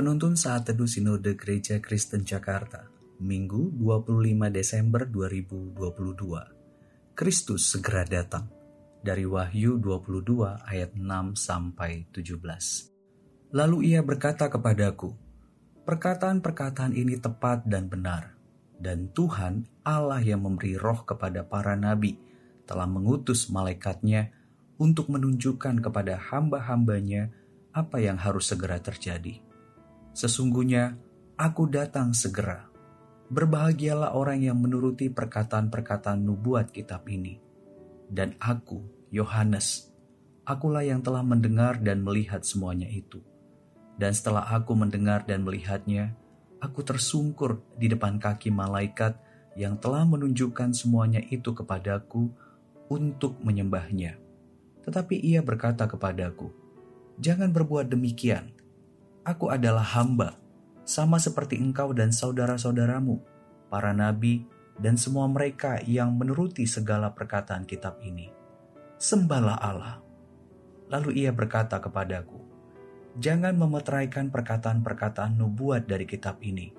Penuntun Saat Teduh Sinode Gereja Kristen Jakarta, Minggu 25 Desember 2022. Kristus segera datang. Dari Wahyu 22 ayat 6 sampai 17. Lalu ia berkata kepadaku, Perkataan-perkataan ini tepat dan benar, dan Tuhan Allah yang memberi roh kepada para nabi telah mengutus malaikatnya untuk menunjukkan kepada hamba-hambanya apa yang harus segera terjadi Sesungguhnya aku datang segera. Berbahagialah orang yang menuruti perkataan-perkataan nubuat kitab ini. Dan aku, Yohanes, akulah yang telah mendengar dan melihat semuanya itu. Dan setelah aku mendengar dan melihatnya, aku tersungkur di depan kaki malaikat yang telah menunjukkan semuanya itu kepadaku untuk menyembahnya. Tetapi ia berkata kepadaku, "Jangan berbuat demikian, Aku adalah hamba, sama seperti engkau dan saudara-saudaramu, para nabi, dan semua mereka yang menuruti segala perkataan kitab ini. Sembahlah Allah. Lalu ia berkata kepadaku, Jangan memeteraikan perkataan-perkataan nubuat dari kitab ini,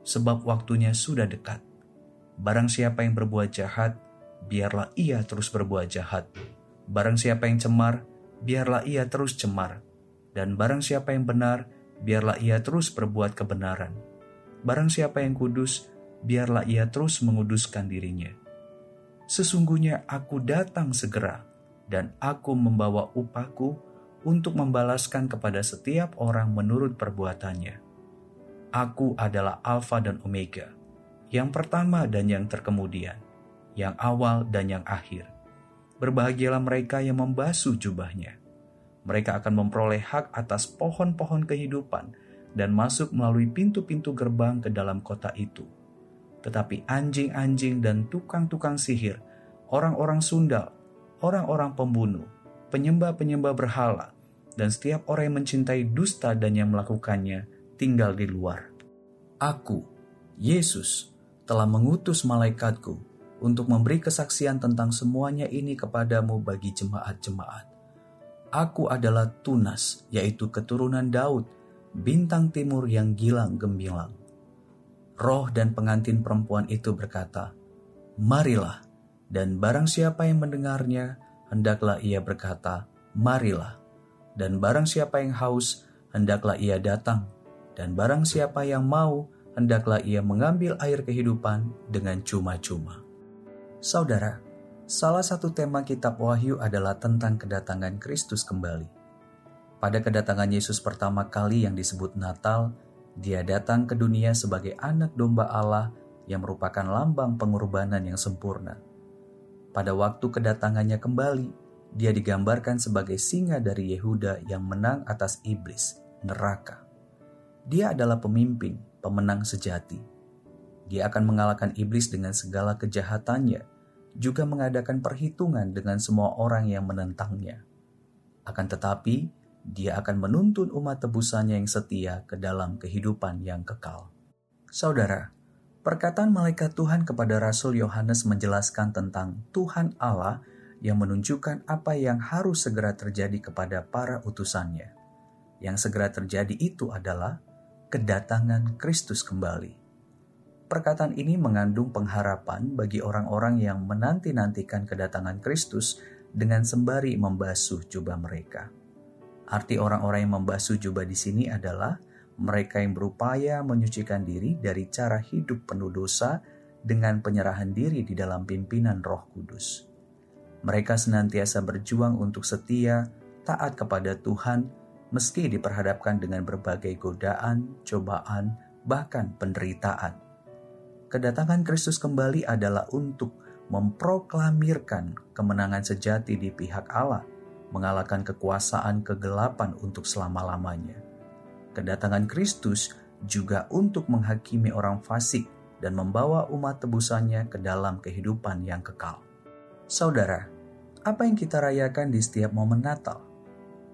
sebab waktunya sudah dekat. Barang siapa yang berbuat jahat, biarlah ia terus berbuat jahat. Barang siapa yang cemar, biarlah ia terus cemar. Dan barang siapa yang benar, biarlah ia terus berbuat kebenaran. Barang siapa yang kudus, biarlah ia terus menguduskan dirinya. Sesungguhnya aku datang segera, dan aku membawa upahku untuk membalaskan kepada setiap orang menurut perbuatannya. Aku adalah Alfa dan Omega, yang pertama dan yang terkemudian, yang awal dan yang akhir. Berbahagialah mereka yang membasuh jubahnya, mereka akan memperoleh hak atas pohon-pohon kehidupan dan masuk melalui pintu-pintu gerbang ke dalam kota itu. Tetapi anjing-anjing dan tukang-tukang sihir, orang-orang sundal, orang-orang pembunuh, penyembah-penyembah berhala, dan setiap orang yang mencintai dusta dan yang melakukannya tinggal di luar. Aku, Yesus, telah mengutus malaikatku untuk memberi kesaksian tentang semuanya ini kepadamu bagi jemaat-jemaat. Aku adalah Tunas, yaitu keturunan Daud, bintang timur yang gilang gemilang. Roh dan pengantin perempuan itu berkata, Marilah, dan barang siapa yang mendengarnya, hendaklah ia berkata, Marilah. Dan barang siapa yang haus, hendaklah ia datang. Dan barang siapa yang mau, hendaklah ia mengambil air kehidupan dengan cuma-cuma. Saudara, Salah satu tema kitab Wahyu adalah tentang kedatangan Kristus kembali. Pada kedatangan Yesus pertama kali yang disebut Natal, dia datang ke dunia sebagai anak domba Allah yang merupakan lambang pengorbanan yang sempurna. Pada waktu kedatangannya kembali, dia digambarkan sebagai singa dari Yehuda yang menang atas iblis, neraka. Dia adalah pemimpin, pemenang sejati. Dia akan mengalahkan iblis dengan segala kejahatannya juga mengadakan perhitungan dengan semua orang yang menentangnya. Akan tetapi, dia akan menuntun umat tebusannya yang setia ke dalam kehidupan yang kekal. Saudara, perkataan malaikat Tuhan kepada Rasul Yohanes menjelaskan tentang Tuhan Allah yang menunjukkan apa yang harus segera terjadi kepada para utusannya. Yang segera terjadi itu adalah kedatangan Kristus kembali. Perkataan ini mengandung pengharapan bagi orang-orang yang menanti-nantikan kedatangan Kristus dengan sembari membasuh jubah mereka. Arti orang-orang yang membasuh jubah di sini adalah mereka yang berupaya menyucikan diri dari cara hidup penuh dosa dengan penyerahan diri di dalam pimpinan Roh Kudus. Mereka senantiasa berjuang untuk setia, taat kepada Tuhan, meski diperhadapkan dengan berbagai godaan, cobaan, bahkan penderitaan kedatangan Kristus kembali adalah untuk memproklamirkan kemenangan sejati di pihak Allah, mengalahkan kekuasaan kegelapan untuk selama-lamanya. Kedatangan Kristus juga untuk menghakimi orang fasik dan membawa umat tebusannya ke dalam kehidupan yang kekal. Saudara, apa yang kita rayakan di setiap momen Natal?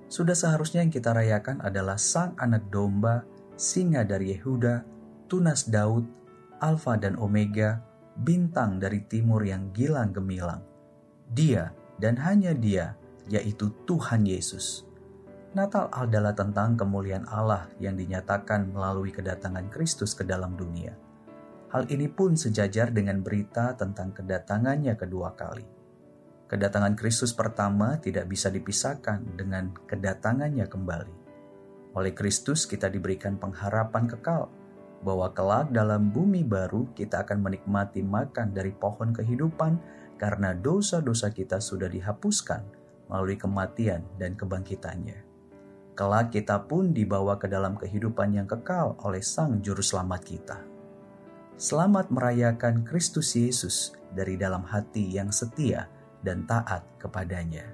Sudah seharusnya yang kita rayakan adalah sang anak domba, singa dari Yehuda, tunas Daud, Alfa dan Omega, bintang dari timur yang gilang gemilang. Dia dan hanya Dia, yaitu Tuhan Yesus. Natal adalah tentang kemuliaan Allah yang dinyatakan melalui kedatangan Kristus ke dalam dunia. Hal ini pun sejajar dengan berita tentang kedatangannya kedua kali. Kedatangan Kristus pertama tidak bisa dipisahkan dengan kedatangannya kembali. Oleh Kristus kita diberikan pengharapan kekal bahwa kelak dalam bumi baru kita akan menikmati makan dari pohon kehidupan karena dosa-dosa kita sudah dihapuskan melalui kematian dan kebangkitannya. Kelak kita pun dibawa ke dalam kehidupan yang kekal oleh Sang Juru Selamat kita. Selamat merayakan Kristus Yesus dari dalam hati yang setia dan taat kepadanya.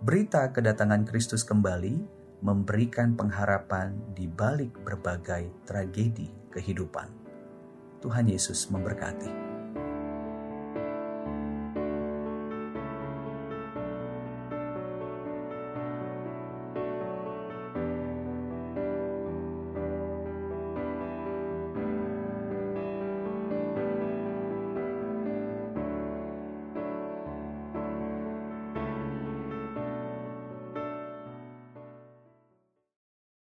Berita kedatangan Kristus kembali memberikan pengharapan di balik berbagai tragedi kehidupan. Tuhan Yesus memberkati.